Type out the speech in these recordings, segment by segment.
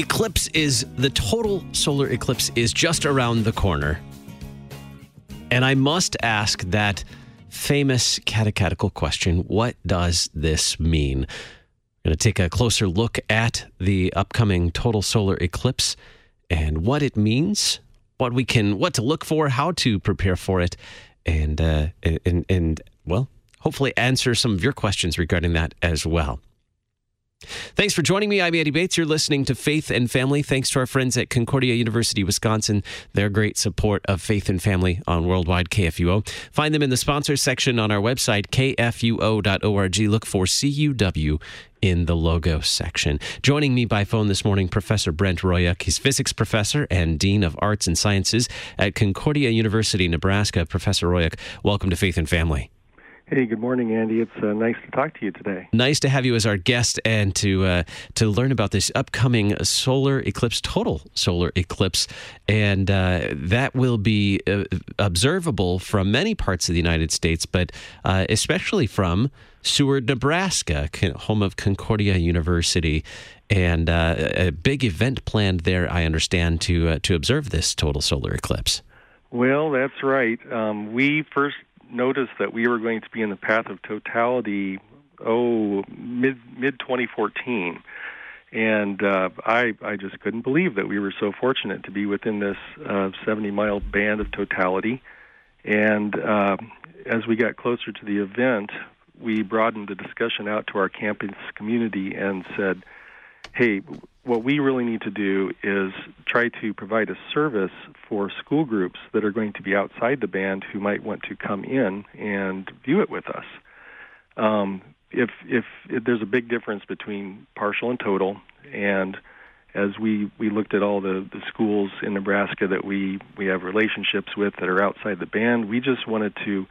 Eclipse is the total solar eclipse is just around the corner. And I must ask that famous catechetical question what does this mean? I'm going to take a closer look at the upcoming total solar eclipse and what it means, what we can, what to look for, how to prepare for it, and uh, and and well, hopefully answer some of your questions regarding that as well. Thanks for joining me. I'm Andy Bates. You're listening to Faith and Family. Thanks to our friends at Concordia University, Wisconsin, their great support of Faith and Family on Worldwide KFUO. Find them in the sponsors section on our website, kfuo.org. Look for CUW in the logo section. Joining me by phone this morning, Professor Brent Royuk. He's physics professor and Dean of Arts and Sciences at Concordia University, Nebraska. Professor Royuk, welcome to Faith and Family. Hey, good morning, Andy. It's uh, nice to talk to you today. Nice to have you as our guest and to uh, to learn about this upcoming solar eclipse, total solar eclipse, and uh, that will be uh, observable from many parts of the United States, but uh, especially from Seward, Nebraska, home of Concordia University, and uh, a big event planned there. I understand to to observe this total solar eclipse. Well, that's right. Um, we first noticed that we were going to be in the path of totality, oh, mid mid 2014, and uh, I I just couldn't believe that we were so fortunate to be within this uh, 70 mile band of totality. And uh, as we got closer to the event, we broadened the discussion out to our campus community and said, "Hey, what we really need to do is try to provide a service for school groups that are going to be outside the band who might want to come in and view it with us. Um, if, if, if there's a big difference between partial and total, and as we, we looked at all the, the schools in Nebraska that we, we have relationships with that are outside the band, we just wanted to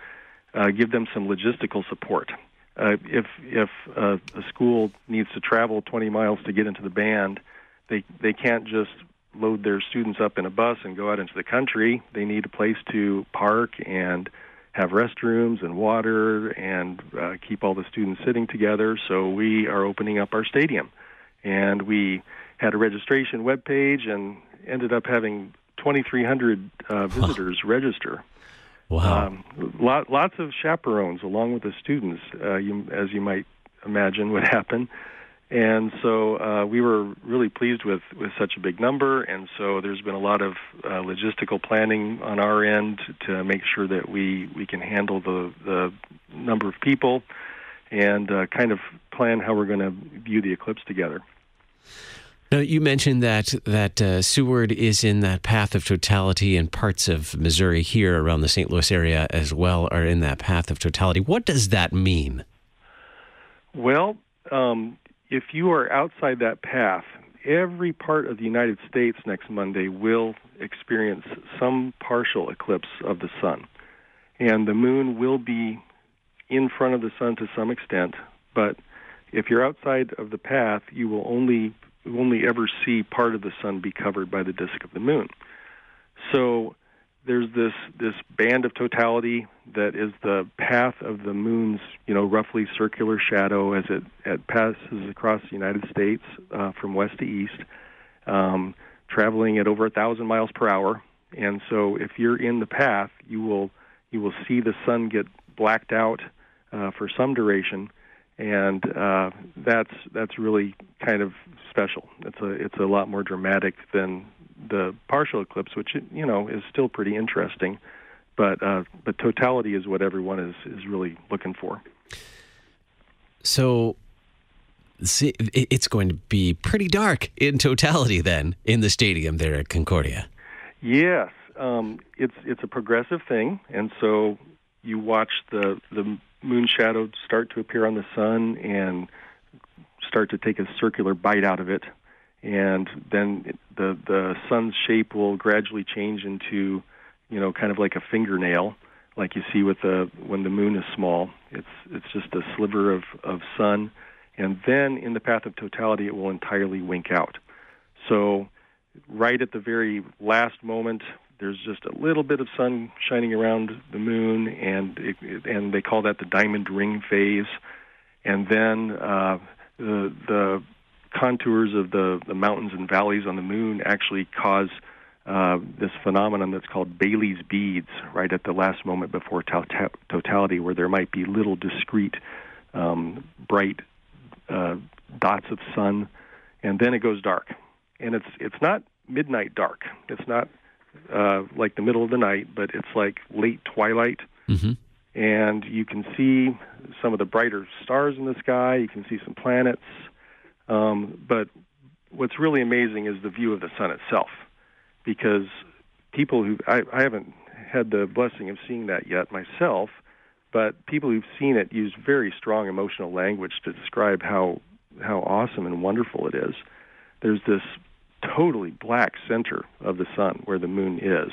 uh, give them some logistical support uh, if if uh, a school needs to travel 20 miles to get into the band, they they can't just load their students up in a bus and go out into the country. They need a place to park and have restrooms and water and uh, keep all the students sitting together. So we are opening up our stadium, and we had a registration web page and ended up having 2,300 uh, visitors register. Wow. Um, lot, lots of chaperones along with the students, uh, you, as you might imagine would happen. And so uh, we were really pleased with, with such a big number. And so there's been a lot of uh, logistical planning on our end to make sure that we, we can handle the, the number of people and uh, kind of plan how we're going to view the eclipse together. Now, you mentioned that that uh, Seward is in that path of totality, and parts of Missouri here around the St. Louis area as well are in that path of totality. What does that mean? Well, um, if you are outside that path, every part of the United States next Monday will experience some partial eclipse of the sun. And the moon will be in front of the sun to some extent, but if you're outside of the path, you will only only ever see part of the sun be covered by the disk of the moon. So there's this this band of totality that is the path of the moon's you know roughly circular shadow as it, it passes across the United States uh, from west to east, um, traveling at over a thousand miles per hour. And so if you're in the path, you will you will see the sun get blacked out uh, for some duration and uh, that's that's really kind of special. It's a it's a lot more dramatic than the partial eclipse, which you know is still pretty interesting, but uh, but totality is what everyone is is really looking for. So. See, it's going to be pretty dark in totality then in the stadium there at Concordia. Yes, um, it's it's a progressive thing, and so you watch the the moon shadow start to appear on the sun and start to take a circular bite out of it, and then the the sun's shape will gradually change into, you know, kind of like a fingernail, like you see with the when the moon is small. It's it's just a sliver of of sun, and then in the path of totality, it will entirely wink out. So, right at the very last moment, there's just a little bit of sun shining around the moon, and it, and they call that the diamond ring phase. And then uh, the the contours of the, the mountains and valleys on the moon actually cause uh, this phenomenon that's called Baily's beads, right at the last moment before to- totality, where there might be little discrete, um, bright uh, dots of sun, and then it goes dark. And it's it's not midnight dark. It's not uh, like the middle of the night, but it's like late twilight. Mm-hmm. And you can see some of the brighter stars in the sky. You can see some planets. Um, but what's really amazing is the view of the sun itself because people who I, I haven't had the blessing of seeing that yet myself, but people who've seen it use very strong emotional language to describe how how awesome and wonderful it is. There's this totally black center of the sun where the moon is,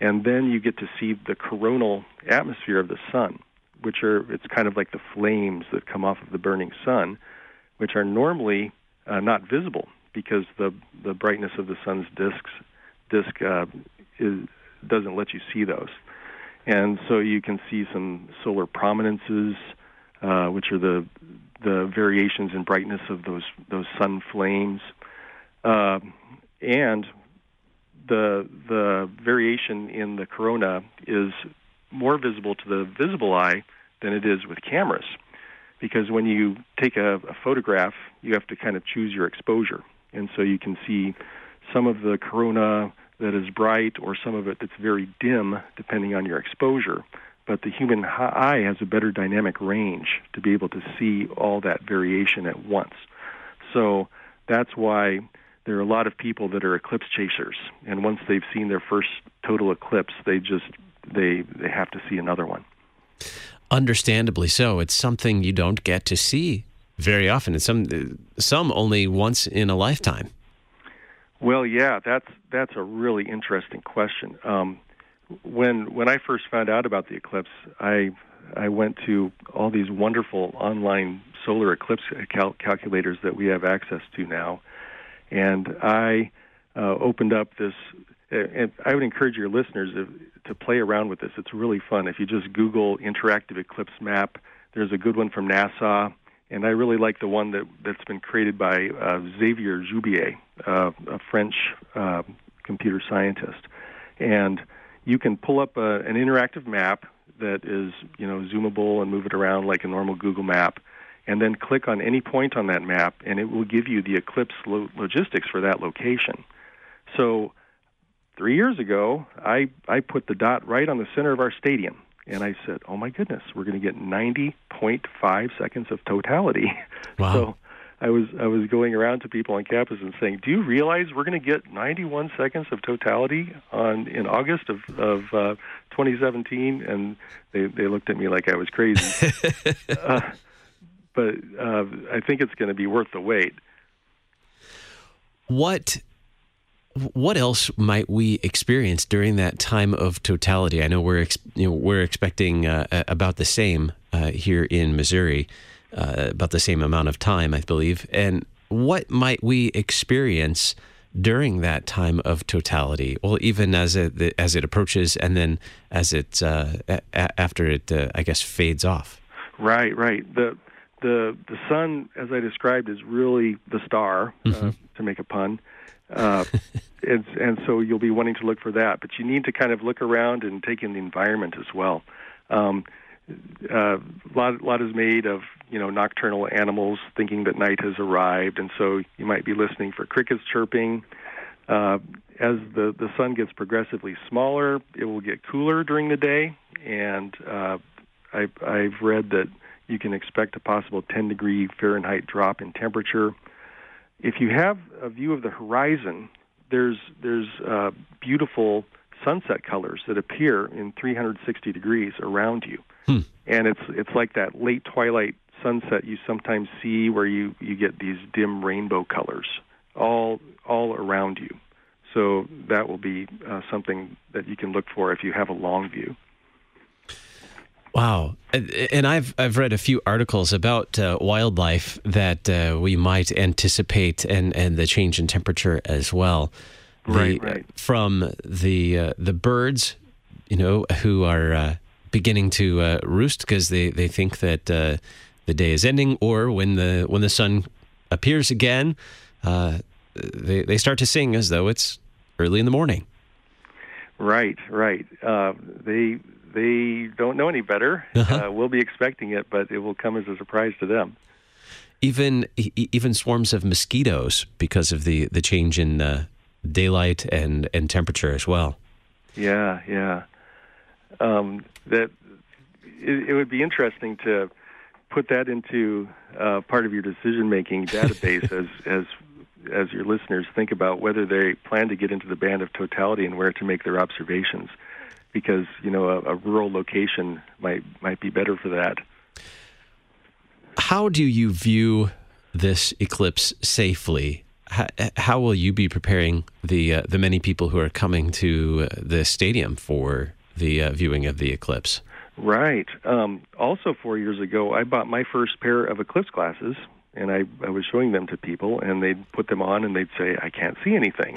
and then you get to see the coronal atmosphere of the sun, which are it's kind of like the flames that come off of the burning sun, which are normally uh, not visible because the the brightness of the sun's disks disk uh, is, doesn't let you see those. And so you can see some solar prominences, uh, which are the the variations in brightness of those those sun flames, uh, and the the variation in the corona is more visible to the visible eye than it is with cameras, because when you take a, a photograph, you have to kind of choose your exposure, and so you can see some of the corona that is bright or some of it that's very dim, depending on your exposure. But the human eye has a better dynamic range to be able to see all that variation at once. So that's why there are a lot of people that are eclipse chasers, and once they've seen their first total eclipse, they just they they have to see another one. Understandably so. It's something you don't get to see very often. It's some some only once in a lifetime. Well, yeah, that's that's a really interesting question. Um, when when I first found out about the eclipse, I I went to all these wonderful online solar eclipse cal- calculators that we have access to now, and I uh, opened up this. And I would encourage your listeners to, to play around with this. It's really fun. If you just Google interactive eclipse map, there's a good one from NASA and I really like the one that that's been created by uh, Xavier Jubier, uh, a French uh, computer scientist, and you can pull up a, an interactive map that is you know zoomable and move it around like a normal Google map, and then click on any point on that map, and it will give you the eclipse lo- logistics for that location. So. Three years ago, I, I put the dot right on the center of our stadium and I said, "Oh my goodness, we're going to get 90.5 seconds of totality." Wow. So I was I was going around to people on campus and saying, "Do you realize we're going to get 91 seconds of totality on in August of of uh, 2017?" And they they looked at me like I was crazy. uh, but uh, I think it's going to be worth the wait. What what else might we experience during that time of totality? I know we're ex- you know, we're expecting uh, about the same uh, here in Missouri, uh, about the same amount of time, I believe. And what might we experience during that time of totality? Well, even as it as it approaches, and then as it uh, a- after it, uh, I guess, fades off. Right, right. The the the sun, as I described, is really the star, uh, mm-hmm. to make a pun. Uh, and, and so you'll be wanting to look for that. But you need to kind of look around and take in the environment as well. Um, uh, a lot, lot is made of you know nocturnal animals thinking that night has arrived, and so you might be listening for crickets chirping. Uh, as the the sun gets progressively smaller, it will get cooler during the day, and uh, I've, I've read that you can expect a possible 10 degree Fahrenheit drop in temperature if you have a view of the horizon, there's there's uh, beautiful sunset colors that appear in 360 degrees around you, hmm. and it's it's like that late twilight sunset you sometimes see where you you get these dim rainbow colors all all around you. So that will be uh, something that you can look for if you have a long view. Wow, and I've I've read a few articles about uh, wildlife that uh, we might anticipate, and, and the change in temperature as well. Right, the, right. From the uh, the birds, you know, who are uh, beginning to uh, roost because they, they think that uh, the day is ending, or when the when the sun appears again, uh, they, they start to sing as though it's early in the morning. Right, right. Uh, they they don't know any better. Uh-huh. Uh, we'll be expecting it, but it will come as a surprise to them. Even even swarms of mosquitoes because of the the change in uh, daylight and and temperature as well. Yeah, yeah. Um, that it, it, would be interesting to put that into uh, part of your decision making database as as as your listeners think about whether they plan to get into the band of totality and where to make their observations, because you know a, a rural location might might be better for that. How do you view this eclipse safely? How, how will you be preparing the uh, the many people who are coming to uh, the stadium for the uh, viewing of the eclipse? Right. Um, also, four years ago, I bought my first pair of eclipse glasses and I, I was showing them to people, and they'd put them on, and they'd say, "I can't see anything."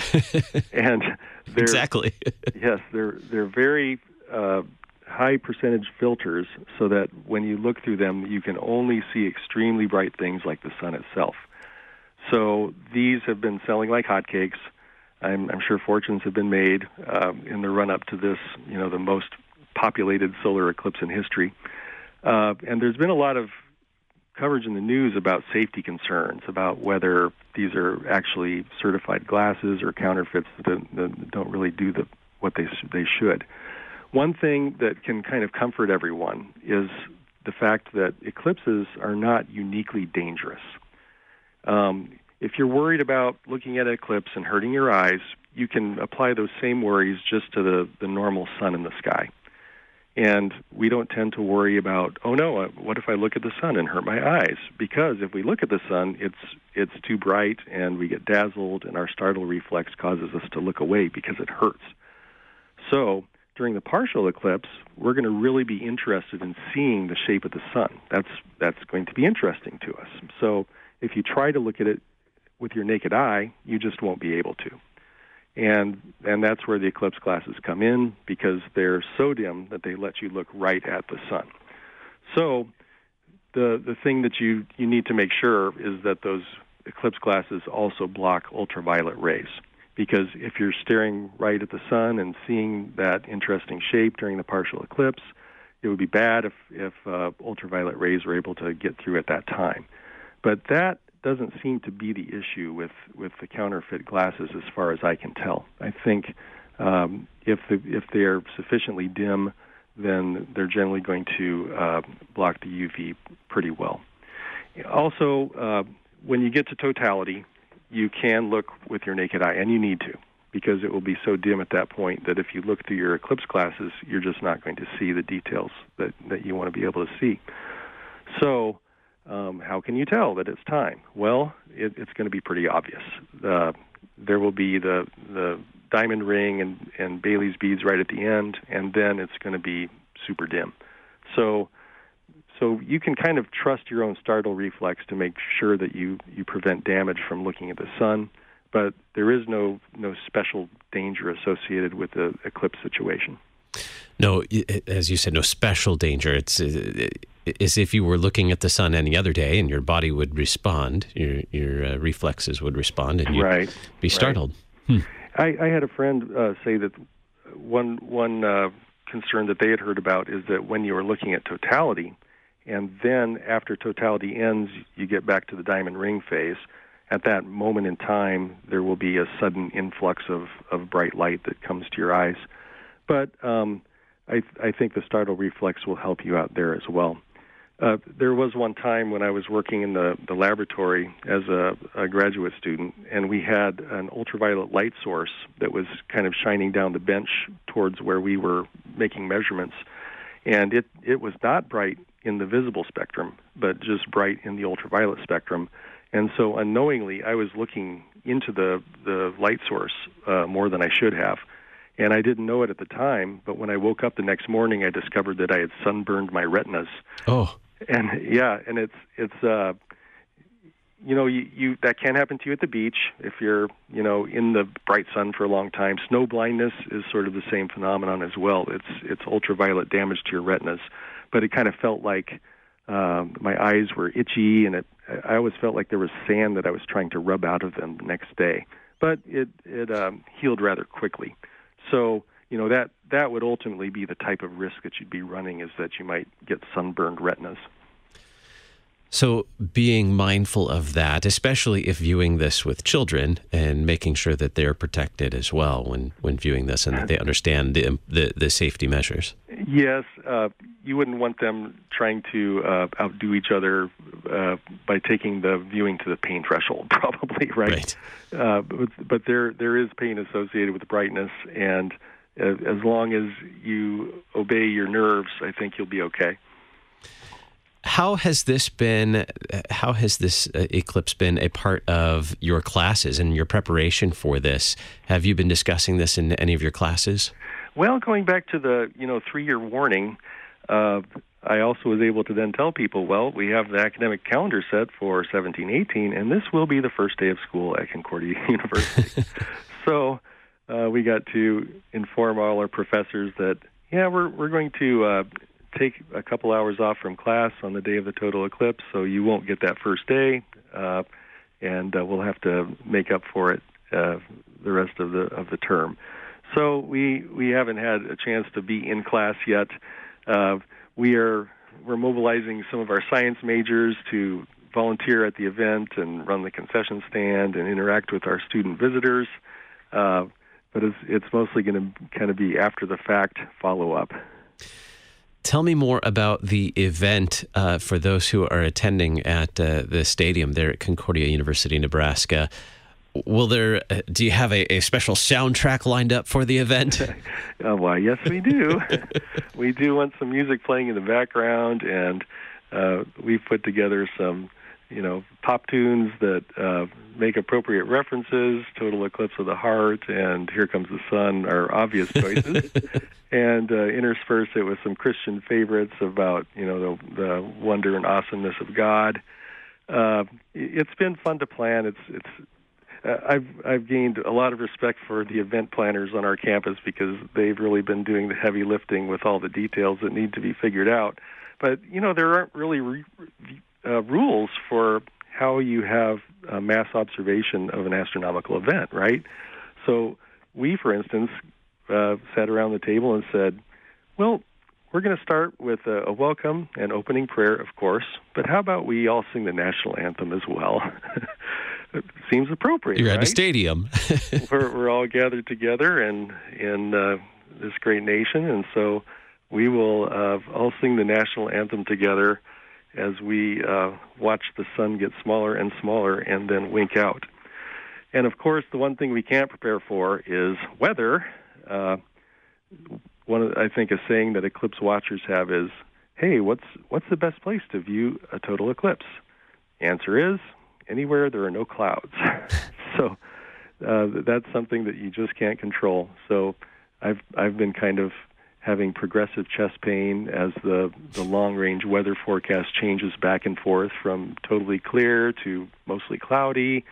and they're, exactly, yes, they're they're very uh, high percentage filters, so that when you look through them, you can only see extremely bright things like the sun itself. So these have been selling like hotcakes. I'm, I'm sure fortunes have been made um, in the run up to this, you know, the most populated solar eclipse in history. Uh, and there's been a lot of coverage in the news about safety concerns about whether these are actually certified glasses or counterfeits that, don't really do the, what they they should. One thing that can kind of comfort everyone is the fact that eclipses are not uniquely dangerous. Um, if you're worried about looking at an eclipse and hurting your eyes, you can apply those same worries just to the, the normal sun in the sky. And we don't tend to worry about, oh no, uh, what if I look at the sun and hurt my eyes? Because if we look at the sun, it's it's too bright and we get dazzled, and our startle reflex causes us to look away because it hurts. So during the partial eclipse, we're going to really be interested in seeing the shape of the sun. That's that's going to be interesting to us. So if you try to look at it with your naked eye, you just won't be able to and and that's where the eclipse glasses come in because they're so dim that they let you look right at the sun. So the the thing that you you need to make sure is that those eclipse glasses also block ultraviolet rays because if you're staring right at the sun and seeing that interesting shape during the partial eclipse, it would be bad if if uh, ultraviolet rays were able to get through at that time. But that doesn't seem to be the issue with, with the counterfeit glasses, as far as I can tell. I think um, if the, if they are sufficiently dim, then they're generally going to uh, block the UV pretty well. Also, uh, when you get to totality, you can look with your naked eye, and you need to, because it will be so dim at that point that if you look through your eclipse glasses, you're just not going to see the details that, that you want to be able to see. So, um, how can you tell that it's time? Well, it, it's going to be pretty obvious. Uh, there will be the the diamond ring and, and Baily's beads right at the end, and then it's going to be super dim. So, so you can kind of trust your own startle reflex to make sure that you you prevent damage from looking at the sun. But there is no no special danger associated with the eclipse situation. No, as you said, no special danger. It's as if you were looking at the sun any other day, and your body would respond. Your your uh, reflexes would respond, and you'd right. be startled. Right. Hmm. I, I, had a friend uh, say that one one uh, concern that they had heard about is that when you are looking at totality, and then after totality ends, you get back to the diamond ring phase. At that moment in time, there will be a sudden influx of, of bright light that comes to your eyes. But um, I, I think the startle reflex will help you out there as well. Uh, there was one time when I was working in the, the laboratory as a, a graduate student, and we had an ultraviolet light source that was kind of shining down the bench towards where we were making measurements. And it, it was not bright in the visible spectrum, but just bright in the ultraviolet spectrum. And so unknowingly, I was looking into the, the light source uh, more than I should have. And I didn't know it at the time, but when I woke up the next morning, I discovered that I had sunburned my retinas. Oh and yeah, and it's it's uh, you know you, you that can happen to you at the beach if you're you know in the bright sun for a long time. Snow blindness is sort of the same phenomenon as well. It's it's ultraviolet damage to your retinas, but it kind of felt like Um, my eyes were itchy, and it, I always felt like there was sand that I was trying to rub out of them the next day. But it it um, healed rather quickly. So you know that that would ultimately be the type of risk that you'd be running is that you might get sunburned retinas. So, being mindful of that, especially if viewing this with children, and making sure that they're protected as well when, when viewing this, and that they understand the the, the safety measures. Yes, uh, you wouldn't want them trying to uh, outdo each other uh, by taking the viewing to the pain threshold, probably right. right. Uh, but, but there there is pain associated with the brightness, and as long as you obey your nerves, I think you'll be okay. How has this been? How has this uh, eclipse been a part of your classes and your preparation for this? Have you been discussing this in any of your classes? Well, going back to the you know three year warning, uh, I also was able to then tell people, well, we have the academic calendar set for 1718, and this will be the first day of school at Concordia University. so uh, we got to inform all our professors that yeah, we're we're going to uh, take a couple hours off from class on the day of the total eclipse, so you won't get that first day, uh, and uh, we'll have to make up for it uh, the rest of the of the term. So we we haven't had a chance to be in class yet. Uh, we are we're mobilizing some of our science majors to volunteer at the event and run the concession stand and interact with our student visitors. Uh, but it's it's mostly going to kind of be after the fact follow up. Tell me more about the event uh, for those who are attending at uh, the stadium there at Concordia University, Nebraska. Will there? Uh, do you have a, a, special soundtrack lined up for the event? oh, why, yes, we do. we do want some music playing in the background, and uh, we've put together some you know, pop tunes that uh, make appropriate references. Total Eclipse of the Heart and Here Comes the Sun are obvious choices, and uh, intersperse it with some Christian favorites about you know the, the wonder and awesomeness of God. Uh, it's been fun to plan. It's it's uh, I've I've gained a lot of respect for the event planners on our campus because they've really been doing the heavy lifting with all the details that need to be figured out. But you know there aren't really re- uh, rules for how you have a mass observation of an astronomical event, right? So we, for instance, uh, sat around the table and said, well, we're going to start with a, a, welcome and opening prayer, of course, but how about we all sing the national anthem as well? it seems appropriate. You're right? at a stadium. we're, we're all gathered together in in uh, this great nation, and so we will uh, all sing the national anthem together as we uh, watch the sun get smaller and smaller and then wink out. And of course, the one thing we can't prepare for is weather. Uh, one, of, I think, a saying that eclipse watchers have is, "Hey, what's what's the best place to view a total eclipse?" Answer is anywhere there are no clouds. so uh, that's something that you just can't control. So I've I've been kind of having progressive chest pain as the, the long range weather forecast changes back and forth from totally clear to mostly cloudy.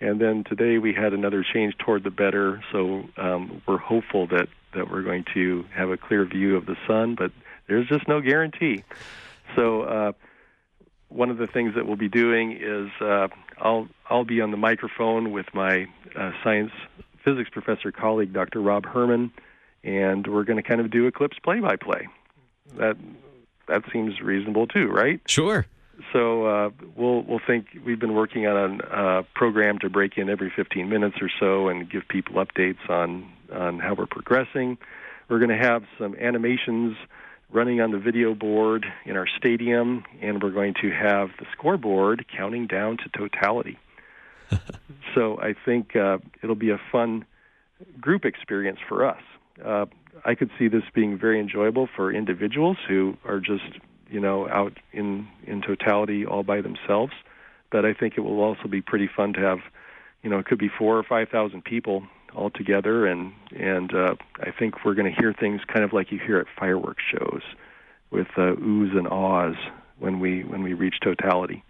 And then today we had another change toward the better, so um, we're hopeful that, that we're going to have a clear view of the sun, but there's just no guarantee. So, uh, one of the things that we'll be doing is uh, I'll I'll be on the microphone with my uh, science physics professor colleague, Dr. Rob Herman, and we're going to kind of do Eclipse play by play. That that seems reasonable too, right? Sure. So uh, we'll we'll think we've been working on a uh, program to break in every 15 minutes or so and give people updates on on how we're progressing. We're going to have some animations running on the video board in our stadium, and we're going to have the scoreboard counting down to totality. so I think uh, it'll be a fun group experience for us uh, I could see this being very enjoyable for individuals who are just, you know, out in in totality all by themselves. But I think it will also be pretty fun to have, you know, it could be four or five thousand people all together, and and uh, I think we're going to hear things kind of like you hear at fireworks shows, with uh, oohs and ahs when we when we reach totality.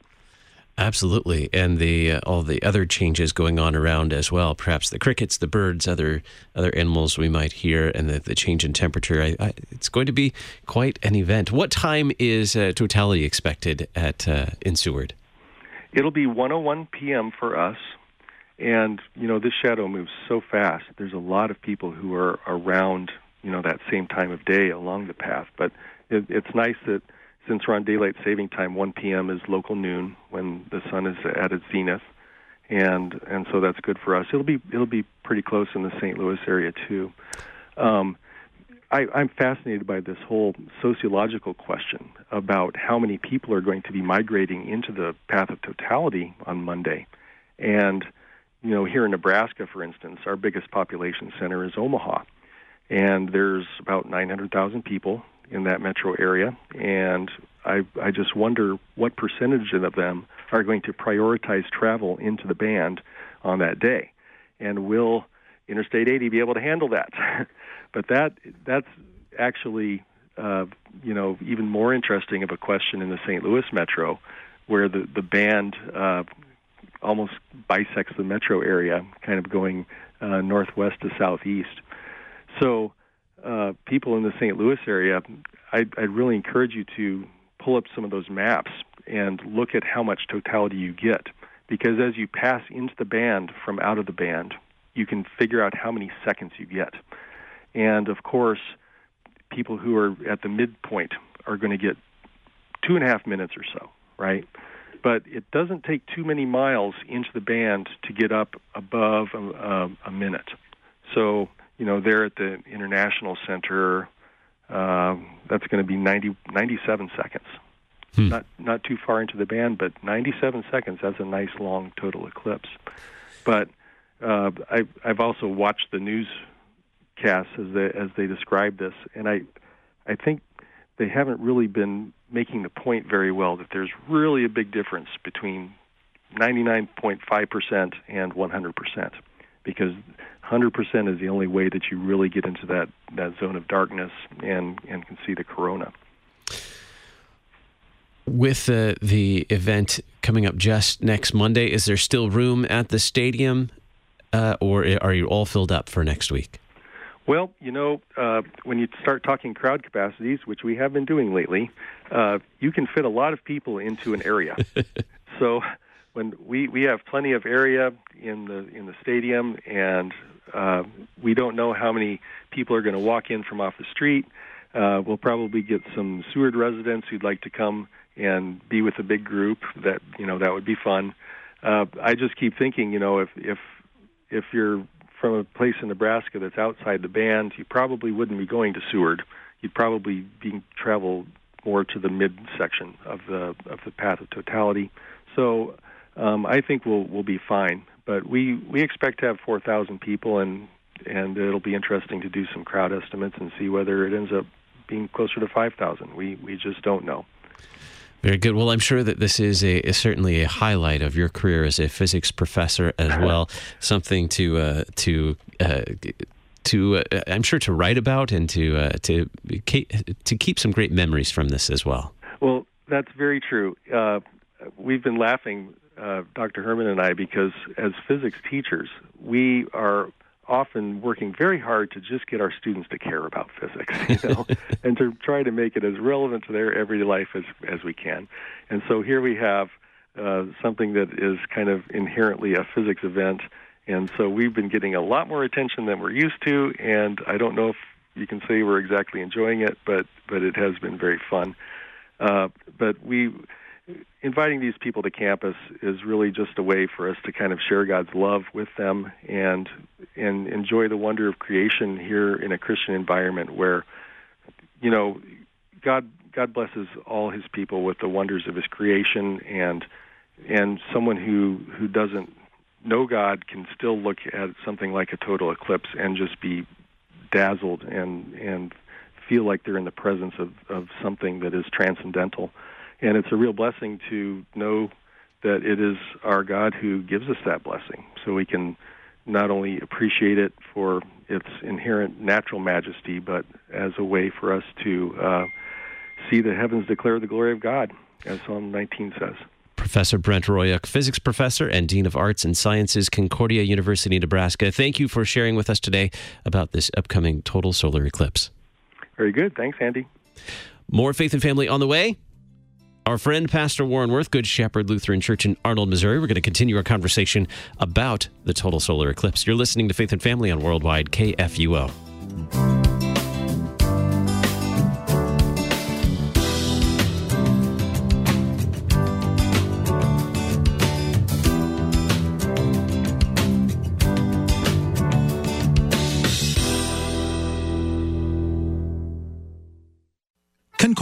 Absolutely, and the uh, all the other changes going on around as well. Perhaps the crickets, the birds, other other animals we might hear, and the, the change in temperature. I, I, it's going to be quite an event. What time is uh, totality expected at uh, in Seward? It'll be 1:01 p.m. for us, and you know this shadow moves so fast. There's a lot of people who are around, you know, that same time of day along the path. But it, it's nice that since we're on daylight saving time, 1 p.m. is local noon when the sun is at its zenith, and and so that's good for us. It'll be it'll be pretty close in the St. Louis area too. Um, I, I'm fascinated by this whole sociological question about how many people are going to be migrating into the path of totality on Monday, and you know here in Nebraska, for instance, our biggest population center is Omaha, and there's about 900,000 people in that metro area, and I I just wonder what percentage of them are going to prioritize travel into the band on that day, and will Interstate 80 be able to handle that? but that that's actually uh, you know even more interesting of a question in the St. Louis metro, where the the band uh, almost bisects the metro area, kind of going uh, northwest to southeast. So uh, people in the St. Louis area, I'd, I'd really encourage you to pull up some of those maps and look at how much totality you get. Because as you pass into the band from out of the band, you can figure out how many seconds you get. And of course, people who are at the midpoint are going to get two and a half minutes or so, right? But it doesn't take too many miles into the band to get up above a, a, a minute. So you know, there at the International Center, uh, that's going to be 90, 97 seconds. Hmm. Not not too far into the band, but 97 seconds. That's a nice long total eclipse. But uh, I, I've also watched the newscasts as they as they describe this, and I I think they haven't really been making the point very well that there's really a big difference between 99.5% and 100% because 100% is the only way that you really get into that, that zone of darkness and, and can see the corona. With uh, the event coming up just next Monday, is there still room at the stadium, uh, or are you all filled up for next week? Well, you know, uh, when you start talking crowd capacities, which we have been doing lately, uh, you can fit a lot of people into an area. so when we we have plenty of area in the in the stadium, and uh, we don't know how many people are going to walk in from off the street. Uh, we'll probably get some Seward residents who'd like to come and be with a big group. That you know that would be fun. Uh, I just keep thinking, you know, if if if you're from a place in Nebraska that's outside the band, you probably wouldn't be going to Seward. You'd probably be travel more to the mid section of the of the path of totality. So um, I think we'll we'll be fine. But we we expect to have 4,000 people, and and it'll be interesting to do some crowd estimates and see whether it ends up being closer to 5,000. We we just don't know. Very good. Well, I'm sure that this is a is certainly a highlight of your career as a physics professor as well. Something to uh, to uh, to uh, I'm sure to write about and to uh, to to keep some great memories from this as well. Well, that's very true. Uh, we've been laughing uh, Dr. Herman and I because as physics teachers, we are often working very hard to just get our students to care about physics, you know, and to try to make it as relevant to their everyday life as as we can. And so here we have uh, something that is kind of inherently a physics event, and so we've been getting a lot more attention than we're used to. And I don't know if you can say we're exactly enjoying it, but but it has been very fun. Uh, but we inviting these people to campus is really just a way for us to kind of share God's love with them and and enjoy the wonder of creation here in a Christian environment where you know God God blesses all his people with the wonders of his creation and and someone who who doesn't know God can still look at something like a total eclipse and just be dazzled and and feel like they're in the presence of, of something that is transcendental and it's a real blessing to know that it is our God who gives us that blessing. So we can not only appreciate it for its inherent natural majesty, but as a way for us to uh, see the heavens declare the glory of God, as Psalm 19 says. Professor Brent Royuk, physics professor and dean of arts and sciences, Concordia University, Nebraska. Thank you for sharing with us today about this upcoming total solar eclipse. Very good. Thanks, Andy. More faith and family on the way. Our friend Pastor Warren Worth, Good Shepherd Lutheran Church in Arnold, Missouri. We're going to continue our conversation about the total solar eclipse. You're listening to Faith and Family on Worldwide KFUO.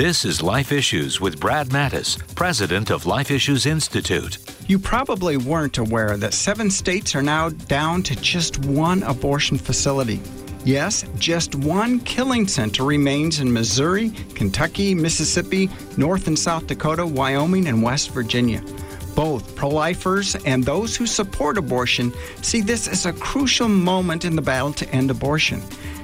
This is Life Issues with Brad Mattes, president of Life Issues Institute. You probably weren't aware that seven states are now down to just one abortion facility. Yes, just one killing center remains in Missouri, Kentucky, Mississippi, North and South Dakota, Wyoming, and West Virginia. Both pro lifers and those who support abortion see this as a crucial moment in the battle to end abortion.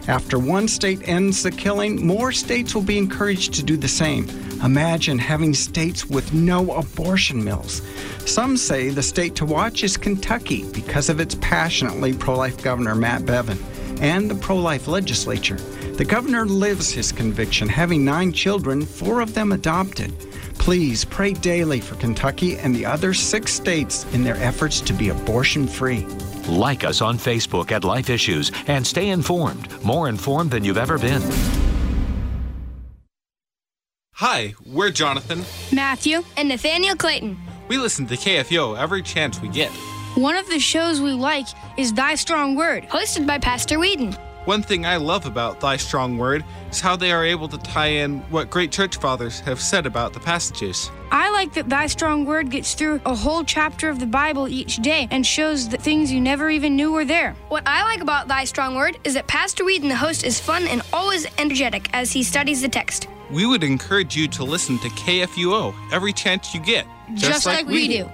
After one state ends the killing, more states will be encouraged to do the same. Imagine having states with no abortion mills. Some say the state to watch is Kentucky because of its passionately pro life governor, Matt Bevin, and the pro life legislature. The governor lives his conviction, having nine children, four of them adopted. Please pray daily for Kentucky and the other six states in their efforts to be abortion free. Like us on Facebook at Life Issues and stay informed, more informed than you've ever been. Hi, we're Jonathan, Matthew, and Nathaniel Clayton. We listen to KFO every chance we get. One of the shows we like is Thy Strong Word, hosted by Pastor Weedon. One thing I love about Thy Strong Word is how they are able to tie in what great church fathers have said about the passages. I like that Thy Strong Word gets through a whole chapter of the Bible each day and shows the things you never even knew were there. What I like about Thy Strong Word is that Pastor Weedon, the host, is fun and always energetic as he studies the text. We would encourage you to listen to KFUO every chance you get, just, like, we do.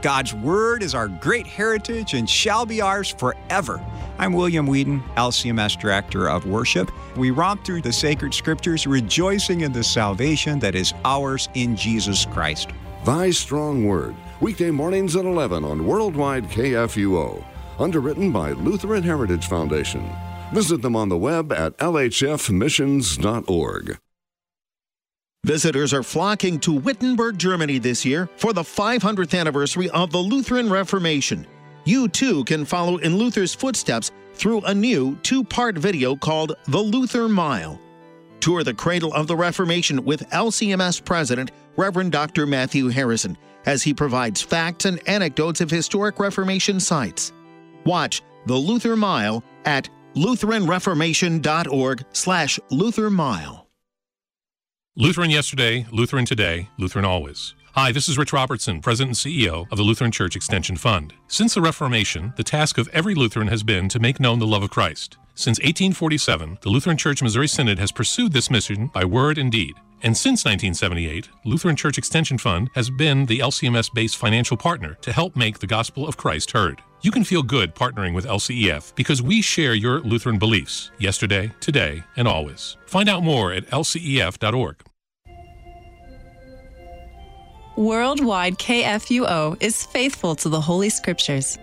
God's Word is our great heritage and shall be ours forever. I'm William Weedon, LCMS Director of Worship. We romp through the sacred scriptures, rejoicing in the salvation that is ours in Jesus Christ. Thy Strong Word, weekday mornings at 11 on Worldwide KFUO. Underwritten by Lutheran Heritage Foundation. Visit them on the web at lhfmissions.org. Visitors are flocking to Wittenberg, Germany this year for the 500th anniversary of the Lutheran Reformation. You too can follow in Luther's footsteps through a new two part video called The Luther Mile. Tour the cradle of the Reformation with LCMS President Reverend Dr. Matthew Harrison as he provides facts and anecdotes of historic Reformation sites. Watch The Luther Mile at lutheranreformation.org slash Luther Mile. Lutheran yesterday, Lutheran today, Lutheran always. Hi, this is Rich Robertson, President and CEO of the Lutheran Church Extension Fund. Since the Reformation, the task of every Lutheran has been to make known the love of Christ. Since 1847, the Lutheran Church Missouri Synod has pursued this mission by word and deed. And since 1978, Lutheran Church Extension Fund has been the LCMS based financial partner to help make the gospel of Christ heard. You can feel good partnering with LCEF because we share your Lutheran beliefs yesterday, today, and always. Find out more at lcef.org. Worldwide KFUO is faithful to the Holy Scriptures.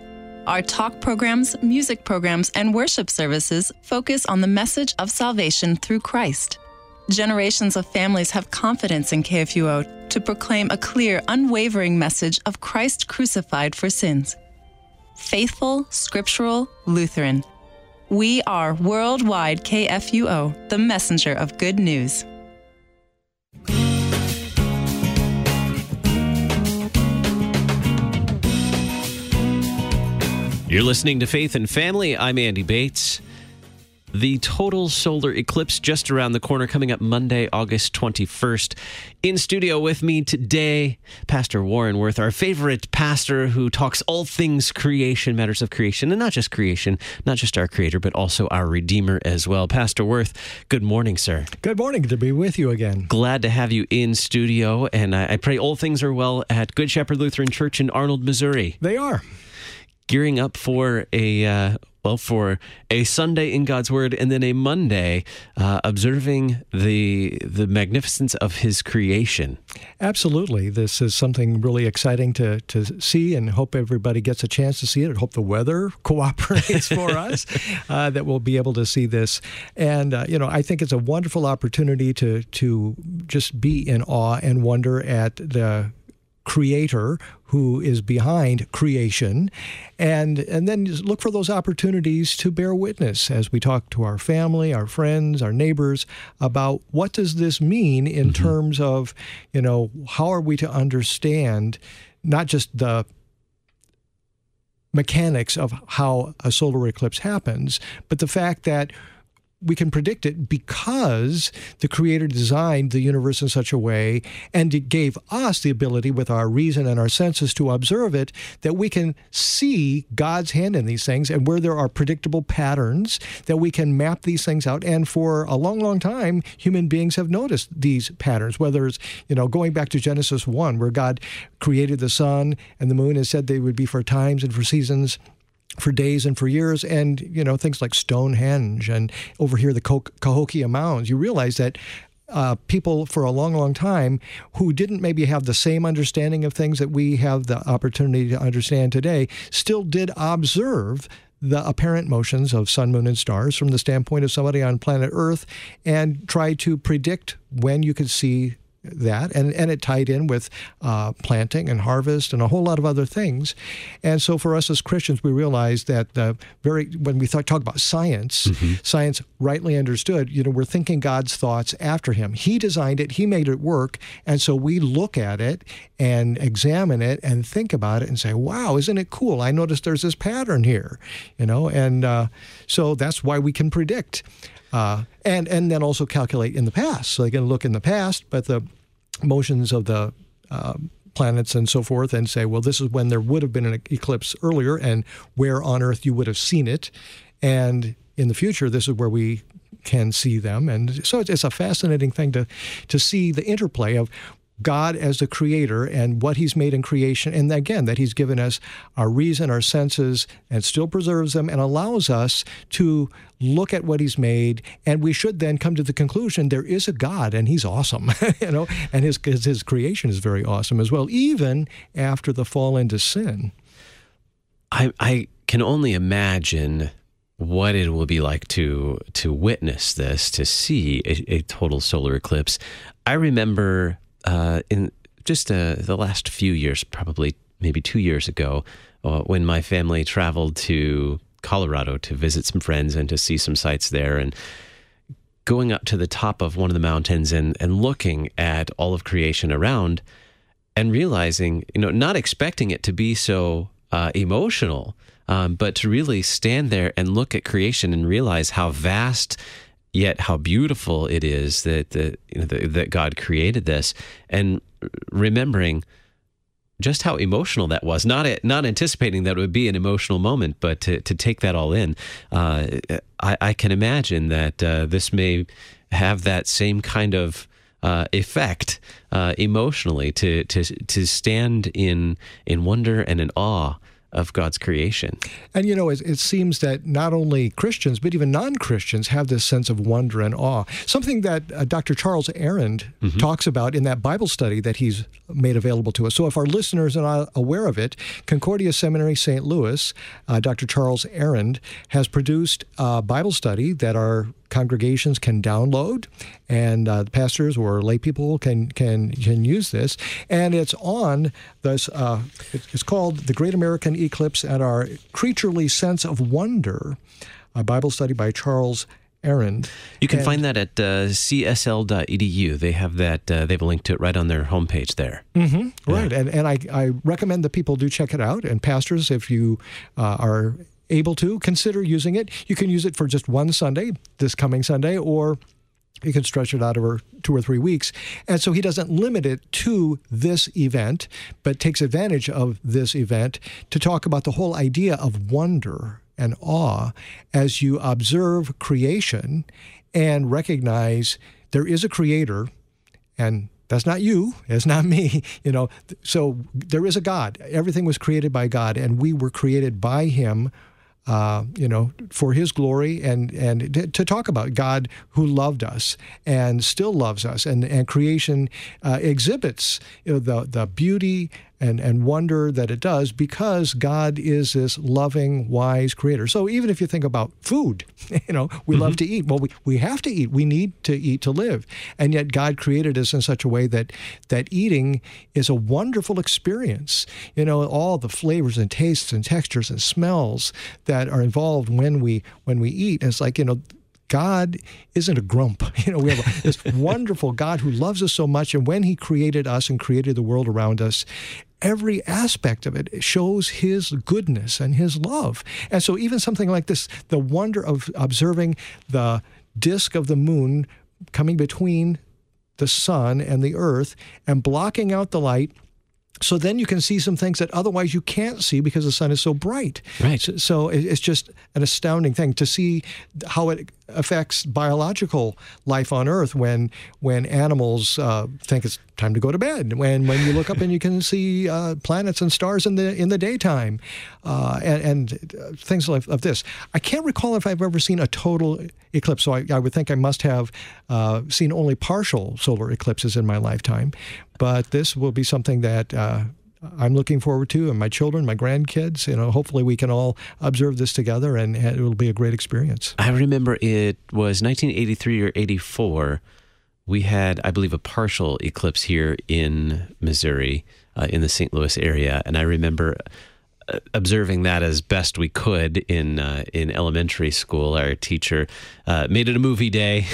Our talk programs, music programs, and worship services focus on the message of salvation through Christ. Generations of families have confidence in KFUO to proclaim a clear, unwavering message of Christ crucified for sins. Faithful, scriptural, Lutheran. We are Worldwide KFUO, the messenger of good news. You're listening to Faith and Family. I'm Andy Bates. the total solar eclipse just around the corner, coming up Monday, August 21st. In studio with me today, Pastor Warren Worth, our favorite pastor who talks all things creation, matters of creation, and not just creation, not just our creator, but also our Redeemer as well. Pastor Worth, good morning, sir. Good morning. To be with you again. Glad to have you in studio, and I, I pray all things are well at Good Shepherd Lutheran Church in Arnold, Missouri. They are. Gearing up for a. Uh, well, for a Sunday in God's Word and then a Monday uh, observing the the magnificence of His creation. Absolutely, this is something really exciting to to see, and hope everybody gets a chance to see it. I hope the weather cooperates for us, uh, that we'll be able to see this. And uh, you know, I think it's a wonderful opportunity to to just be in awe and wonder at the creator who is behind creation and and then look for those opportunities to bear witness as we talk to our family our friends our neighbors about what does this mean in mm-hmm. terms of you know how are we to understand not just the mechanics of how a solar eclipse happens but the fact that we can predict it because the creator designed the universe in such a way and it gave us the ability with our reason and our senses to observe it that we can see God's hand in these things and where there are predictable patterns that we can map these things out. And for a long long time human beings have noticed these patterns whether it's you know going back to Genesis 1 where God created the sun and the moon and said they would be for times and for seasons for days and for years, and you know things like Stonehenge and over here the Cahokia Mounds. You realize that uh, people for a long, long time who didn't maybe have the same understanding of things that we have the opportunity to understand today still did observe the apparent motions of sun, moon, and stars from the standpoint of somebody on planet Earth and try to predict when you could see that, and, and it tied in with uh, planting and harvest and a whole lot of other things. And so for us as Christians, we realize that the very when we talk, talk about science, mm-hmm. science rightly understood, you know, we're thinking God's thoughts after Him. He designed it, He made it work, and so we look at it and examine it and think about it and say, "Wow, isn't it cool? I noticed there's this pattern here," you know, and uh, so that's why we can predict. Uh, and and then also calculate in the past. So they can look in the past, but the motions of the uh, planets and so forth, and say, well, this is when there would have been an eclipse earlier, and where on Earth you would have seen it, and in the future, this is where we can see them. And so it's a fascinating thing to to see the interplay of God as the creator and what he's made in creation. And again, that he's given us our reason, our senses, and still preserves them and allows us to look at what he's made. And we should then come to the conclusion there is a God and he's awesome, you know, and his, his, his creation is very awesome as well, even after the fall into sin. I, I can only imagine what it will be like to to witness this, to see a, a total solar eclipse. I remember uh, in just uh, the last few years, probably maybe two years ago, uh, when my family traveled to Colorado to visit some friends and to see some sights there, and going up to the top of one of the mountains and and looking at all of creation around, and realizing, you know, not expecting it to be so uh, emotional, um, but to really stand there and look at creation and realize how vast yet how beautiful it is that that, you know, that God created this, and remembering just how emotional that was. Not not anticipating that it would be an emotional moment, but to to take that all in, uh, I, I, can imagine that uh, this may have that same kind of. Uh, effect uh, emotionally to to to stand in in wonder and in awe of God's creation. And you know, it, it seems that not only Christians, but even non Christians have this sense of wonder and awe. Something that uh, Dr. Charles Arand mm-hmm. talks about in that Bible study that he's made available to us. So if our listeners are not aware of it, Concordia Seminary St. Louis, uh, Dr. Charles Arand has produced a Bible study that our congregations can download, and uh, pastors or lay people can can can use this. And it's on this. Uh, it's called the Great American Eclipse and Our Creaturely Sense of Wonder, a Bible study by Charles. Arand. You can and, find that at uh, csl.edu. They have that. Uh, they have a link to it right on their homepage there. Mm-hmm, yeah. Right, and and I, I recommend that people do check it out. And pastors, if you uh, are able to, consider using it. You can use it for just one Sunday, this coming Sunday, or you can stretch it out over two or three weeks. And so he doesn't limit it to this event, but takes advantage of this event to talk about the whole idea of wonder and awe as you observe creation and recognize there is a creator and that's not you it's not me you know so there is a god everything was created by god and we were created by him uh, you know, for His glory, and and to talk about God who loved us and still loves us, and and creation uh, exhibits you know, the the beauty and, and wonder that it does because God is this loving, wise creator. So even if you think about food, you know, we mm-hmm. love to eat. Well, we, we have to eat. We need to eat to live. And yet God created us in such a way that that eating is a wonderful experience. You know, all the flavors and tastes and textures and smells that are involved when we when we eat. And it's like, you know, God isn't a grump. You know, we have this wonderful God who loves us so much. And when He created us and created the world around us, every aspect of it shows His goodness and His love. And so, even something like this, the wonder of observing the disk of the moon coming between the sun and the earth and blocking out the light so then you can see some things that otherwise you can't see because the sun is so bright. Right. So, so, it's just an astounding thing to see how it affects biological life on Earth when when animals uh, think it's time to go to bed. When when you look up and you can see uh, planets and stars in the in the daytime, uh, and, and things like of this. I can't recall if I've ever seen a total eclipse. So I, I would think I must have uh, seen only partial solar eclipses in my lifetime. But this will be something that uh, I'm looking forward to, and my children, my grandkids. You know, hopefully we can all observe this together, and it will be a great experience. I remember it was 1983 or 84. We had, I believe, a partial eclipse here in Missouri, uh, in the St. Louis area, and I remember observing that as best we could in uh, in elementary school. Our teacher uh, made it a movie day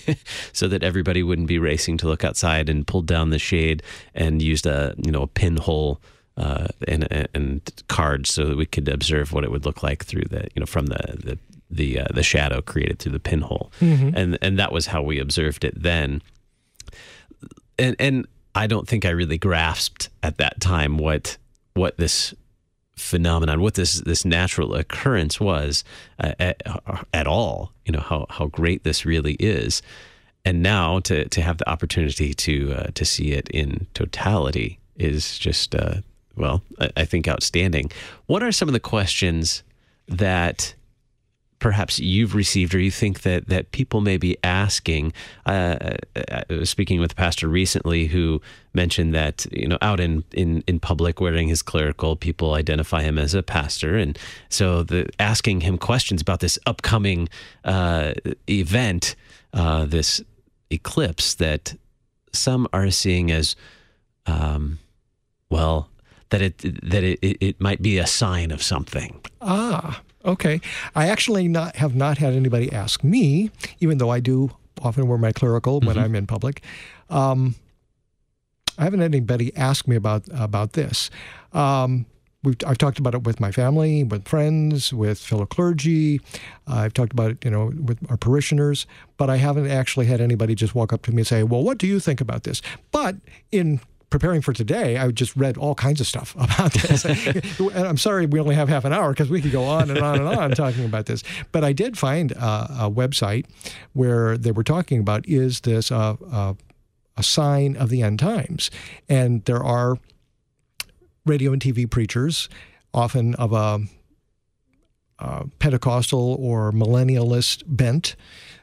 so that everybody wouldn't be racing to look outside and pulled down the shade and used a you know a pinhole. Uh, and, and cards so that we could observe what it would look like through the you know from the the the, uh, the shadow created through the pinhole, mm-hmm. and and that was how we observed it then. And and I don't think I really grasped at that time what what this phenomenon, what this this natural occurrence was uh, at, at, all. You know how how great this really is, and now to to have the opportunity to uh, to see it in totality is just uh, well, I, I think outstanding. What are some of the questions that perhaps you've received or you think that that people may be asking. Uh, uh, was speaking with a pastor recently who mentioned that you know out in, in in public wearing his clerical, people identify him as a pastor, and so the asking him questions about this upcoming uh, event, uh, this eclipse that some are seeing as um, well that it that it, it might be a sign of something. Ah, Okay. I actually not have not had anybody ask me, even though I do often wear my clerical when mm-hmm. I'm in public. Um, I haven't had anybody ask me about about this. Um, I've talked about it with my family, with friends, with fellow clergy. Uh, I've talked about it, you know, with our parishioners, but I haven't actually had anybody just walk up to me and say, "Well, what do you think about this?" But in preparing for today, I just read all kinds of stuff about this. and I'm sorry we only have half an hour because we could go on and on and on talking about this. But I did find uh, a website where they were talking about is this a sign of the end times? And there are radio and TV preachers, often of a Pentecostal or millennialist bent,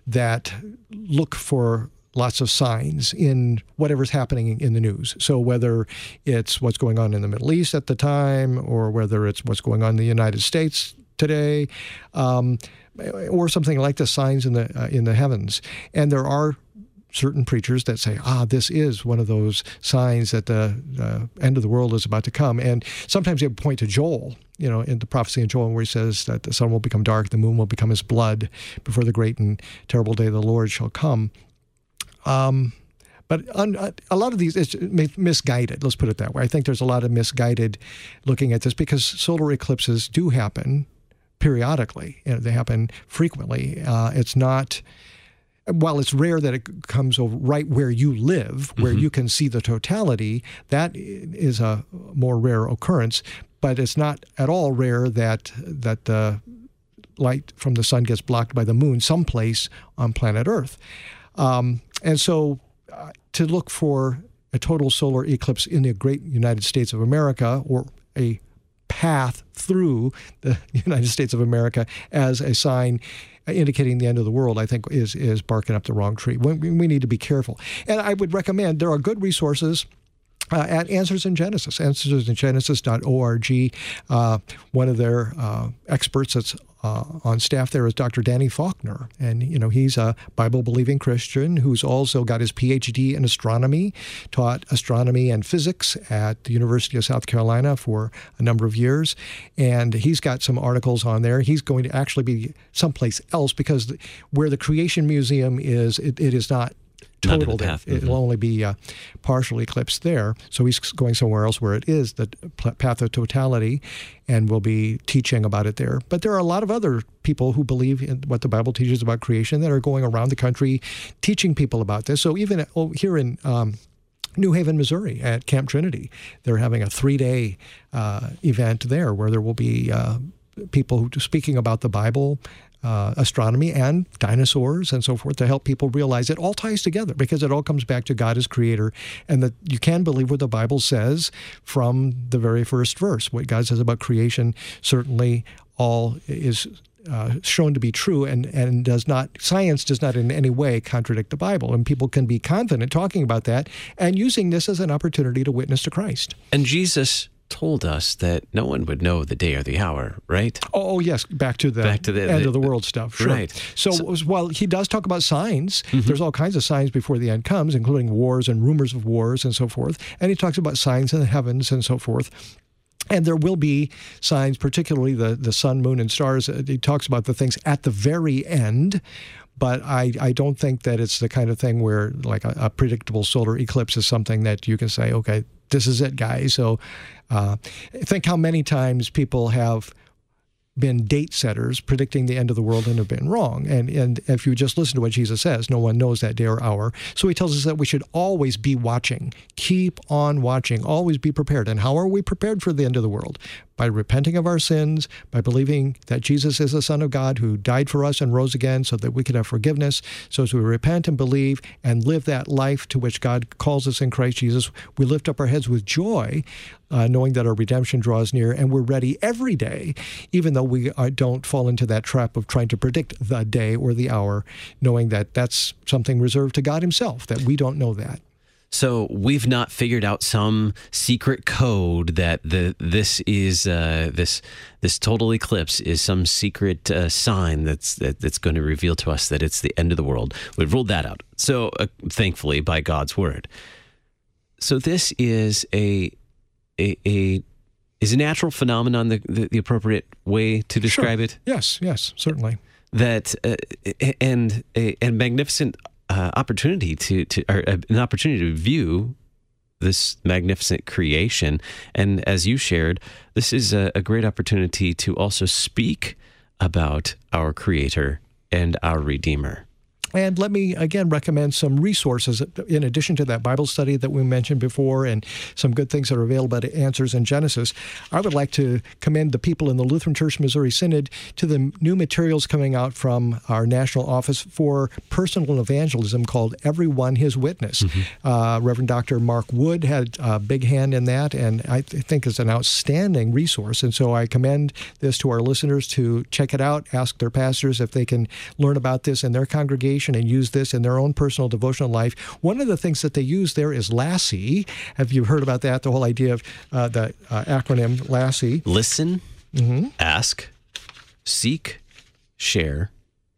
that look for lots of signs in whatever's happening in the news. So whether it's what's going on in the Middle East at the time, or whether it's what's going on in the United States today, um, or something like the signs in the uh, in the heavens, and there are certain preachers that say, ah, this is one of those signs that the uh, end of the world is about to come. And sometimes they point to Joel, you know, in the prophecy in Joel, where he says that the sun will become dark, the moon will become as blood before the great and terrible day of the Lord shall come. Um, but uh, a lot of these it's misguided. Let's put it that way. I think there's a lot of misguided looking at this because solar eclipses do happen periodically. You know, they happen frequently. Uh, it's not while it's rare that it comes over right where you live, where Mm-hmm. you can see the totality, that is a more rare occurrence. But it's not at all rare that that the light from the sun gets blocked by the moon someplace on planet Earth. Um, and so uh, to look for a total solar eclipse in the great United States of America or a path through the United States of America as a sign indicating the end of the world, I think is is barking up the wrong tree. We, we need to be careful. And I would recommend there are good resources. Uh, at Answers in Genesis, answersingenesis.org. Uh, one of their uh, experts that's uh, on staff there is Dr. Danny Faulkner, and you know he's a Bible-believing Christian who's also got his PhD in astronomy, taught astronomy and physics at the University of South Carolina for a number of years, and he's got some articles on there. He's going to actually be someplace else because where the Creation Museum is, it, it is not Not in the total. path. It'll only be uh, partially eclipsed there. So he's going somewhere else where it is the path of totality, and we'll be teaching about it there. But there are a lot of other people who believe in what the Bible teaches about creation that are going around the country teaching people about this. So even at, oh, here in um, New Haven, Missouri, at Camp Trinity, they're having a three-day uh, event there where there will be uh, people who speaking about the Bible, uh, astronomy, and dinosaurs and so forth to help people realize it all ties together because it all comes back to God as creator and that you can believe what the Bible says from the very first verse. What God says about creation certainly all is uh, shown to be true and, and does not science does not in any way contradict the bible and people can be confident talking about that and using this as an opportunity to witness to christ And Jesus told us that no one would know the day or the hour, right? Oh, yes, back to the, Back to the- end the- of the world stuff. Sure. right. So, while he does talk about signs, Mm-hmm. there's all kinds of signs before the end comes, including wars and rumors of wars and so forth. And he talks about signs in the heavens and so forth. And there will be signs, particularly the, the sun, moon, and stars. Uh, He talks about the things at the very end, but I, I don't think that it's the kind of thing where, like, a, a predictable solar eclipse is something that you can say, okay, this is it, guys. So uh, think how many times people have been date setters predicting the end of the world and have been wrong. And and if you just listen to what Jesus says, no one knows that day or hour. So he tells us that we should always be watching. Keep on watching. Always be prepared. And how are we prepared for the end of the world? By repenting of our sins, by believing that Jesus is the Son of God who died for us and rose again so that we could have forgiveness. So as we repent and believe and live that life to which God calls us in Christ Jesus, we lift up our heads with joy, uh, knowing that our redemption draws near and we're ready every day, even though we uh, don't fall into that trap of trying to predict the day or the hour, knowing that that's something reserved to God Himself, that we don't know that. So we've not figured out some secret code that the this is uh, this this total eclipse is some secret uh, sign that's that, that's going to reveal to us that it's the end of the world. We've ruled that out. So uh, thankfully, by God's word. So this is a a, a is a natural phenomenon the, the, the appropriate way to describe Sure. it? Yes, yes, certainly. that uh, and a, a magnificent uh, opportunity to to or uh, an opportunity to view this magnificent creation and as you shared this is a, a great opportunity to also speak about our creator and our redeemer And let me again recommend some resources in addition to that Bible study that we mentioned before and some good things that are available at Answers in Genesis. I would like to commend the people in the Lutheran Church Missouri Synod to the new materials coming out from our national office for personal evangelism called Everyone His Witness. Uh, Reverend Dr. Mark Wood had a big hand in that, and I th- think it's an outstanding resource. And so I commend this to our listeners to check it out, ask their pastors if they can learn about this in their congregation and use this in their own personal devotional life. One of the things that they use there is Lassie. Have you heard about that? The whole idea of uh, the uh, acronym Lassie. listen ask seek share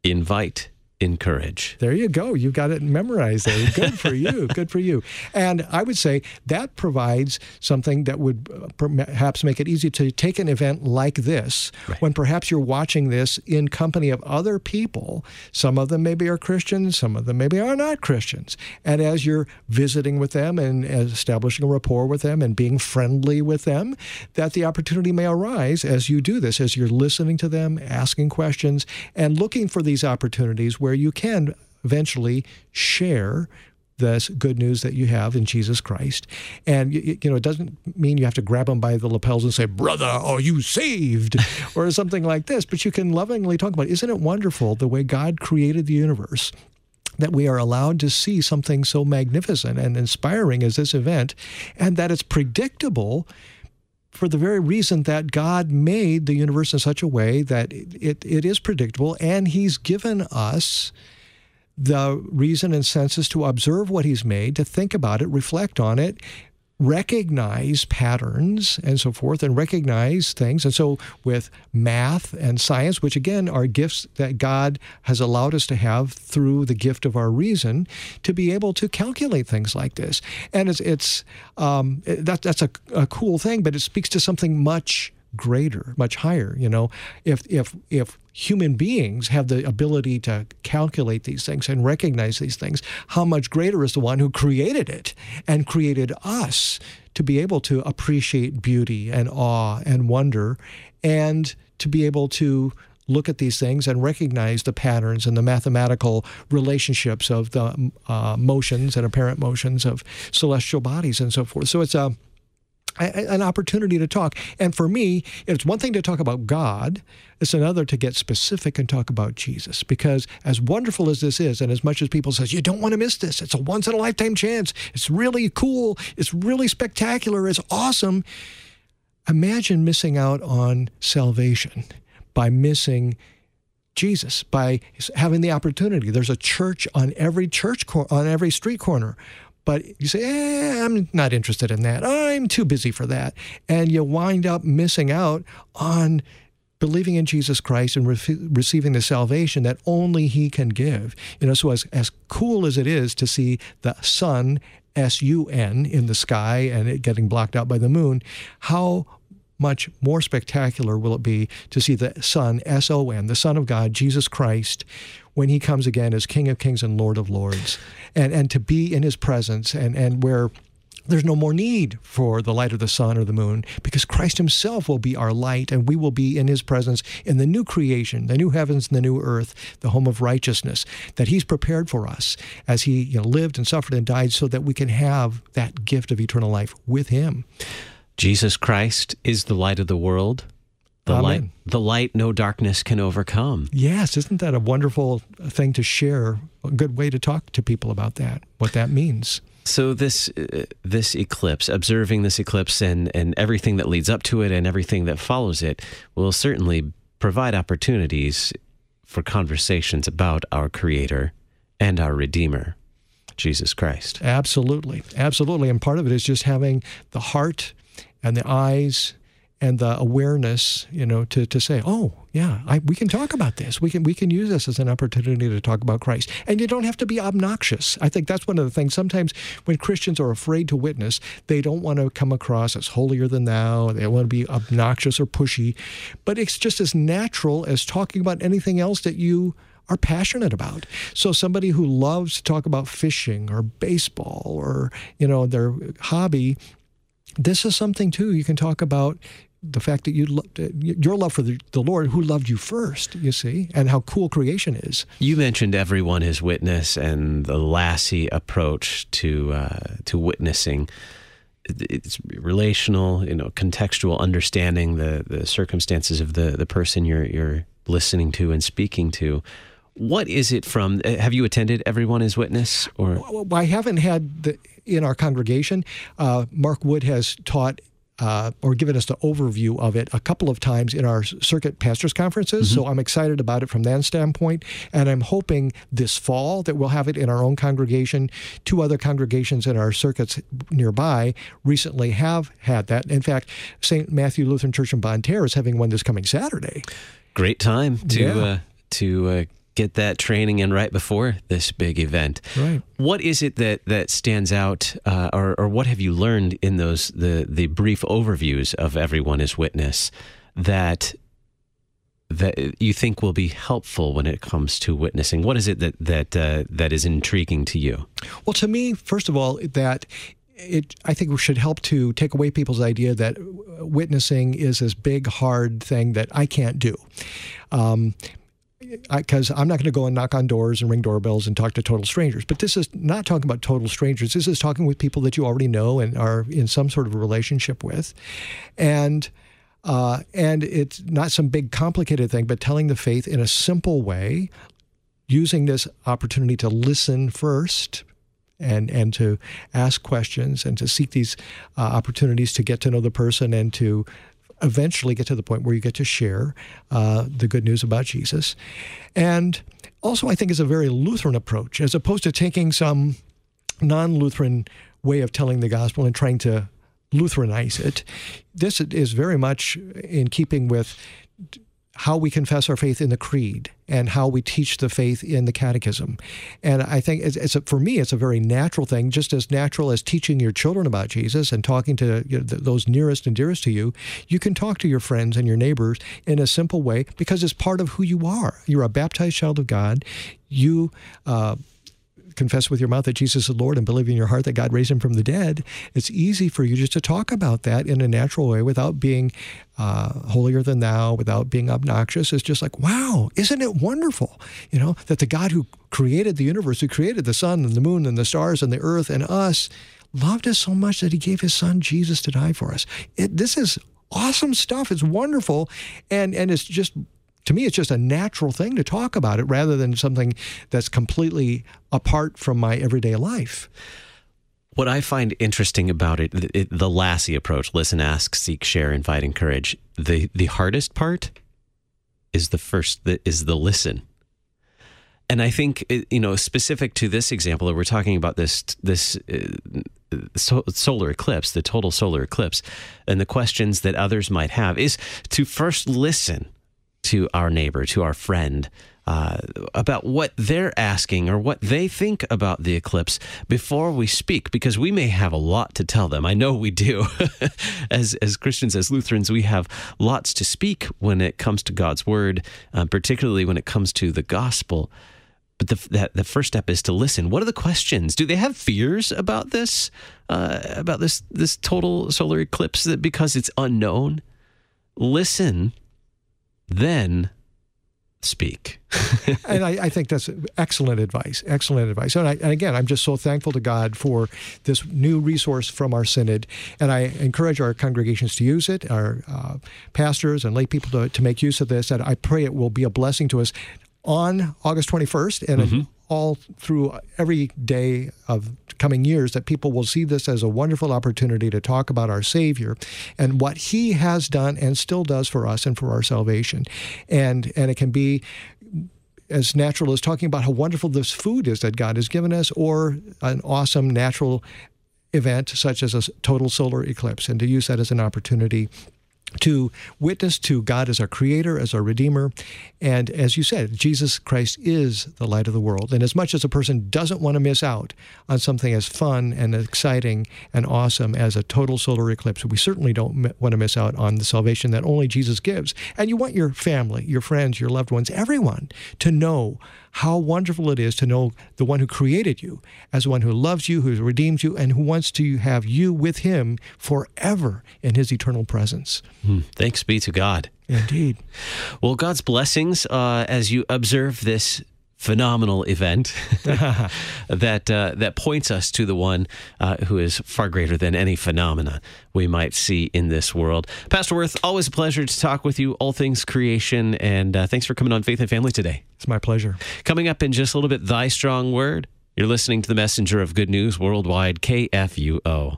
invite encourage. There you go. You got it memorized there. Good for you. Good for you. And I would say that provides something that would uh, perhaps make it easy to take an event like this right. when perhaps you're watching this in company of other people. Some of them maybe are Christians, some of them maybe are not Christians. And as you're visiting with them and establishing a rapport with them and being friendly with them, that the opportunity may arise as you do this, as you're listening to them, asking questions, and looking for these opportunities where where you can eventually share this good news that you have in Jesus Christ. And, you, you, know, it doesn't mean you have to grab them by the lapels and say, Brother, are you saved? or something like this. But you can lovingly talk about, isn't it wonderful the way God created the universe? That we are allowed to see something so magnificent and inspiring as this event, and that it's predictable for the very reason that God made the universe in such a way that it, it is predictable, and He's given us the reason and senses to observe what He's made, to think about it, reflect on it, recognize patterns and so forth and recognize things. And so, with math and science, which again are gifts that God has allowed us to have through the gift of our reason, to be able to calculate things like this. And it's, it's um, that, that's a, a cool thing, but it speaks to something much greater, much higher. You know, if if if human beings have the ability to calculate these things and recognize these things, how much greater is the one who created it and created us to be able to appreciate beauty and awe and wonder and to be able to look at these things and recognize the patterns and the mathematical relationships of the uh, motions and apparent motions of celestial bodies and so forth. So it's a an opportunity to talk. And for me, it's one thing to talk about God, it's another to get specific and talk about Jesus. Because as wonderful as this is, and as much as people says, you don't want to miss this, it's a once in a lifetime chance, it's really cool, it's really spectacular, it's awesome. Imagine missing out on salvation by missing Jesus by having the opportunity. There's a church on every church cor- on every street corner but you say, eh, I'm not interested in that. I'm too busy for that. And you wind up missing out on believing in Jesus Christ and re- receiving the salvation that only He can give. You know, so as, as cool as it is to see the sun, S U N, in the sky and it getting blocked out by the moon, how much more spectacular will it be to see the Son, S O N, the Son of God, Jesus Christ, when he comes again as King of Kings and Lord of Lords, and, and to be in his presence and, and where there's no more need for the light of the sun or the moon because Christ himself will be our light and we will be in his presence in the new creation, the new heavens and the new earth, the home of righteousness that he's prepared for us as he you know, lived and suffered and died so that we can have that gift of eternal life with him. Jesus Christ is the light of the world. The Amen. light, the light no darkness can overcome. Yes, isn't that a wonderful thing to share? A good way to talk to people about that, what that means. So this uh, this eclipse, observing this eclipse and and everything that leads up to it and everything that follows it, will certainly provide opportunities for conversations about our Creator and our Redeemer, Jesus Christ. Absolutely, absolutely, and part of it is just having the heart and the eyes and the awareness, you know, to, to say, oh, yeah, I, we can talk about this. We can we can use this as an opportunity to talk about Christ. And you don't have to be obnoxious. I think that's one of the things. Sometimes when Christians are afraid to witness, they don't want to come across as holier than thou. They want to be obnoxious or pushy. But it's just as natural as talking about anything else that you are passionate about. So somebody who loves to talk about fishing or baseball or you know their hobby this is something too you can talk about the fact that you your love for the, the, Lord, who loved you first, you see, and how cool creation is. You mentioned Everyone His Witness and the Lassie approach to uh, to witnessing. It's relational, you know, contextual, understanding the the circumstances of the the person you're you're listening to and speaking to. What is it from? Uh, have you attended Everyone His Witness? Or I haven't had the in our congregation. Uh, Mark Wood has taught uh, or given us the overview of it a couple of times in our circuit pastors conferences. Mm-hmm. So I'm excited about it from that standpoint. And I'm hoping this fall that we'll have it in our own congregation. Two other congregations in our circuits nearby recently have had that. In fact, St. Matthew Lutheran Church in Bonne Terre is having one this coming Saturday. Great time to yeah. uh, to uh, get that training in right before this big event. Right. What is it that that stands out, uh, or or what have you learned in those the the brief overviews of Everyone His Witness that that you think will be helpful when it comes to witnessing? What is it that that uh, that is intriguing to you? Well, to me, first of all, that it I think should help to take away people's idea that witnessing is this big hard thing that I can't do. Um, because I'm not going to go and knock on doors and ring doorbells and talk to total strangers. But this is not talking about total strangers. This is talking with people that you already know and are in some sort of relationship with, and uh, and it's not some big complicated thing, but telling the faith in a simple way, using this opportunity to listen first and and to ask questions and to seek these uh, opportunities to get to know the person and to eventually get to the point where you get to share uh, the good news about Jesus. And also, I think is a very Lutheran approach, as opposed to taking some non-Lutheran way of telling the gospel and trying to Lutheranize it. This is very much in keeping with how we confess our faith in the creed and how we teach the faith in the catechism. And I think it's, it's a, for me, it's a very natural thing, just as natural as teaching your children about Jesus and talking to you know, those nearest and dearest to you. You can talk to your friends and your neighbors in a simple way because it's part of who you are. You're a baptized child of God. You uh, confess with your mouth that Jesus is Lord and believe in your heart that God raised him from the dead, it's easy for you just to talk about that in a natural way without being uh, holier than thou, without being obnoxious. It's just like, wow, isn't it wonderful? You know, that the God who created the universe, who created the sun and the moon and the stars and the earth and us, loved us so much that he gave his son Jesus to die for us. It, this is awesome stuff. It's wonderful. And, and it's just to me, it's just a natural thing to talk about it rather than something that's completely apart from my everyday life. What I find interesting about it, it, the Lassie approach, listen, ask, seek, share, invite, encourage. The the hardest part is the first the, is the listen. And I think you know specific to this example that we're talking about this this uh, so, solar eclipse, the total solar eclipse, and the questions that others might have is to first listen to our neighbor, to our friend, uh, about what they're asking or what they think about the eclipse before we speak, because we may have a lot to tell them. I know we do. as as Christians, as Lutherans, we have lots to speak when it comes to God's word, uh, particularly when it comes to the gospel. But the, that, the first step is to listen. What are the questions? Do they have fears about this, uh, about this this total solar eclipse that because it's unknown? Listen then speak. and I, I, think that's excellent advice. Excellent advice. And, I, and, again, I'm just so thankful to God for this new resource from our synod. And I encourage our congregations to use it, our uh, pastors and lay people to, to make use of this. And I pray it will be a blessing to us on August 21st and mm-hmm all through every day of coming years that people will see this as a wonderful opportunity to talk about our Savior and what He has done and still does for us and for our salvation. And and it can be as natural as talking about how wonderful this food is that God has given us, or an awesome natural event such as a total solar eclipse, and to use that as an opportunity to witness to God as our creator, as our redeemer. And as you said, Jesus Christ is the light of the world. And as much as a person doesn't want to miss out on something as fun and exciting and awesome as a total solar eclipse, we certainly don't want to miss out on the salvation that only Jesus gives. And you want your family, your friends, your loved ones, everyone to know how wonderful it is to know the one who created you as the one who loves you, who redeems you, and who wants to have you with him forever in his eternal presence. Mm, thanks be to God. Indeed. Well, God's blessings uh, as you observe this phenomenal event that uh, that points us to the one uh, who is far greater than any phenomena we might see in this world. Pastor Worth, always a pleasure to talk with you, all things creation, and uh, thanks for coming on Faith and Family today. It's my pleasure. Coming up in just a little bit, Thy Strong Word. You're listening to the messenger of good news worldwide, KFUO.